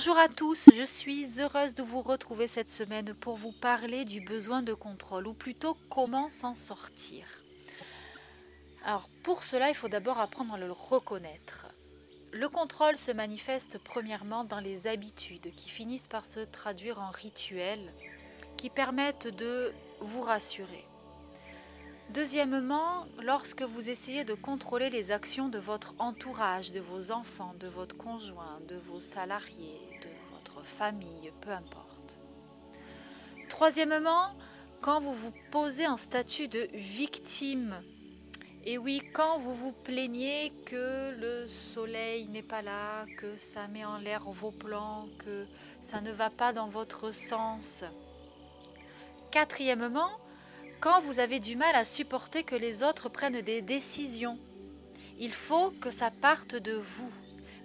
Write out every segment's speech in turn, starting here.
Bonjour à tous, je suis heureuse de vous retrouver cette semaine pour vous parler du besoin de contrôle, ou plutôt comment s'en sortir. Alors pour cela, il faut d'abord apprendre à le reconnaître. Le contrôle se manifeste premièrement dans les habitudes qui finissent par se traduire en rituels qui permettent de vous rassurer. Deuxièmement, lorsque vous essayez de contrôler les actions de votre entourage, de vos enfants, de votre conjoint, de vos salariés, de votre famille, peu importe. Troisièmement, quand vous vous posez en statut de victime. Et oui, quand vous vous plaignez que le soleil n'est pas là, que ça met en l'air vos plans, que ça ne va pas dans votre sens. Quatrièmement, quand vous avez du mal à supporter que les autres prennent des décisions. Il faut que ça parte de vous,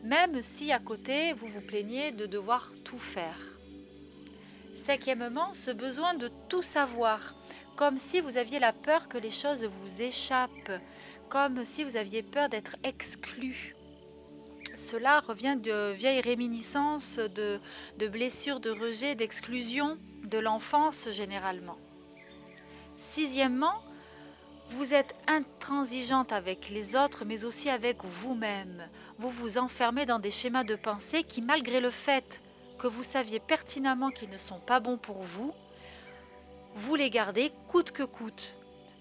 même si à côté vous vous plaignez de devoir tout faire. Cinquièmement, ce besoin de tout savoir, comme si vous aviez la peur que les choses vous échappent, comme si vous aviez peur d'être exclu. Cela revient de vieilles réminiscences de, de blessures, de rejet, d'exclusion de l'enfance généralement. Sixièmement, vous êtes intransigeante avec les autres, mais aussi avec vous-même. Vous vous enfermez dans des schémas de pensée qui, malgré le fait que vous saviez pertinemment qu'ils ne sont pas bons pour vous, vous les gardez coûte que coûte.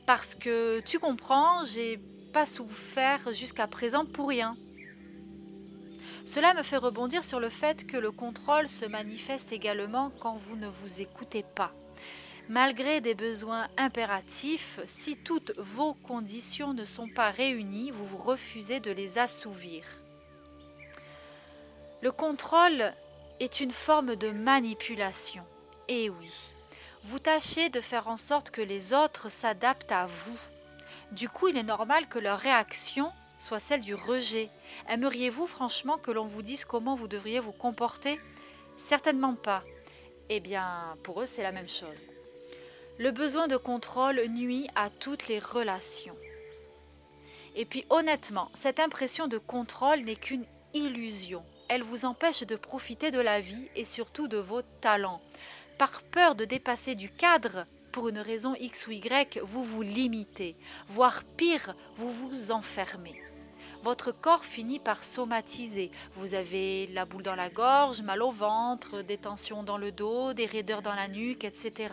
Parce que tu comprends, j'ai pas souffert jusqu'à présent pour rien. Cela me fait rebondir sur le fait que le contrôle se manifeste également quand vous ne vous écoutez pas. Malgré des besoins impératifs, si toutes vos conditions ne sont pas réunies, vous vous refusez de les assouvir. Le contrôle est une forme de manipulation. Et oui, vous tâchez de faire en sorte que les autres s'adaptent à vous. Du coup, il est normal que leur réaction soit celle du rejet. Aimeriez-vous franchement que l'on vous dise comment vous devriez vous comporter? Certainement pas. Eh bien, pour eux, c'est la même chose. Le besoin de contrôle nuit à toutes les relations. Et puis honnêtement, cette impression de contrôle n'est qu'une illusion. Elle vous empêche de profiter de la vie et surtout de vos talents. Par peur de dépasser du cadre, pour une raison X ou Y, vous vous limitez, voire pire, vous vous enfermez. Votre corps finit par somatiser. Vous avez la boule dans la gorge, mal au ventre, des tensions dans le dos, des raideurs dans la nuque, etc.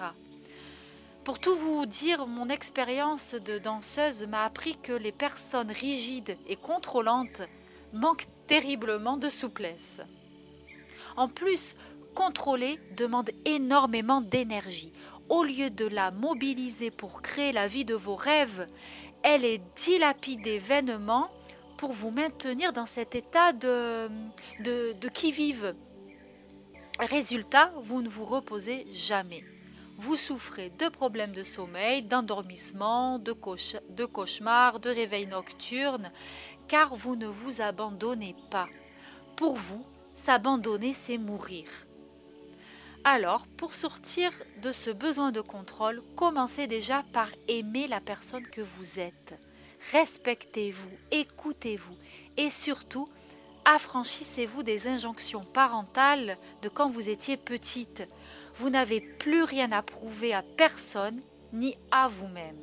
Pour tout vous dire, mon expérience de danseuse m'a appris que les personnes rigides et contrôlantes manquent terriblement de souplesse. En plus, contrôler demande énormément d'énergie. Au lieu de la mobiliser pour créer la vie de vos rêves, elle est dilapidée vainement pour vous maintenir dans cet état de, qui-vive. Résultat, vous ne vous reposez jamais vous souffrez de problèmes de sommeil, d'endormissement, de, de cauchemars, de réveils nocturnes, car vous ne vous abandonnez pas. Pour vous, s'abandonner, c'est mourir. Alors, pour sortir de ce besoin de contrôle, commencez déjà par aimer la personne que vous êtes. Respectez-vous, écoutez-vous et surtout, affranchissez-vous des injonctions parentales de quand vous étiez petite vous n'avez plus rien à prouver à personne ni à vous-même.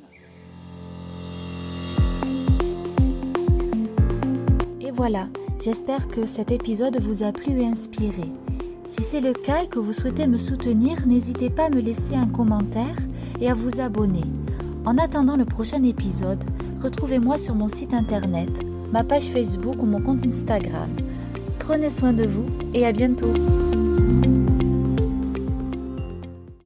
Et voilà, j'espère que cet épisode vous a plu et inspiré. Si c'est le cas et que vous souhaitez me soutenir, n'hésitez pas à me laisser un commentaire et à vous abonner. En attendant le prochain épisode, retrouvez-moi sur mon site internet, ma page Facebook ou mon compte Instagram. Prenez soin de vous et à bientôt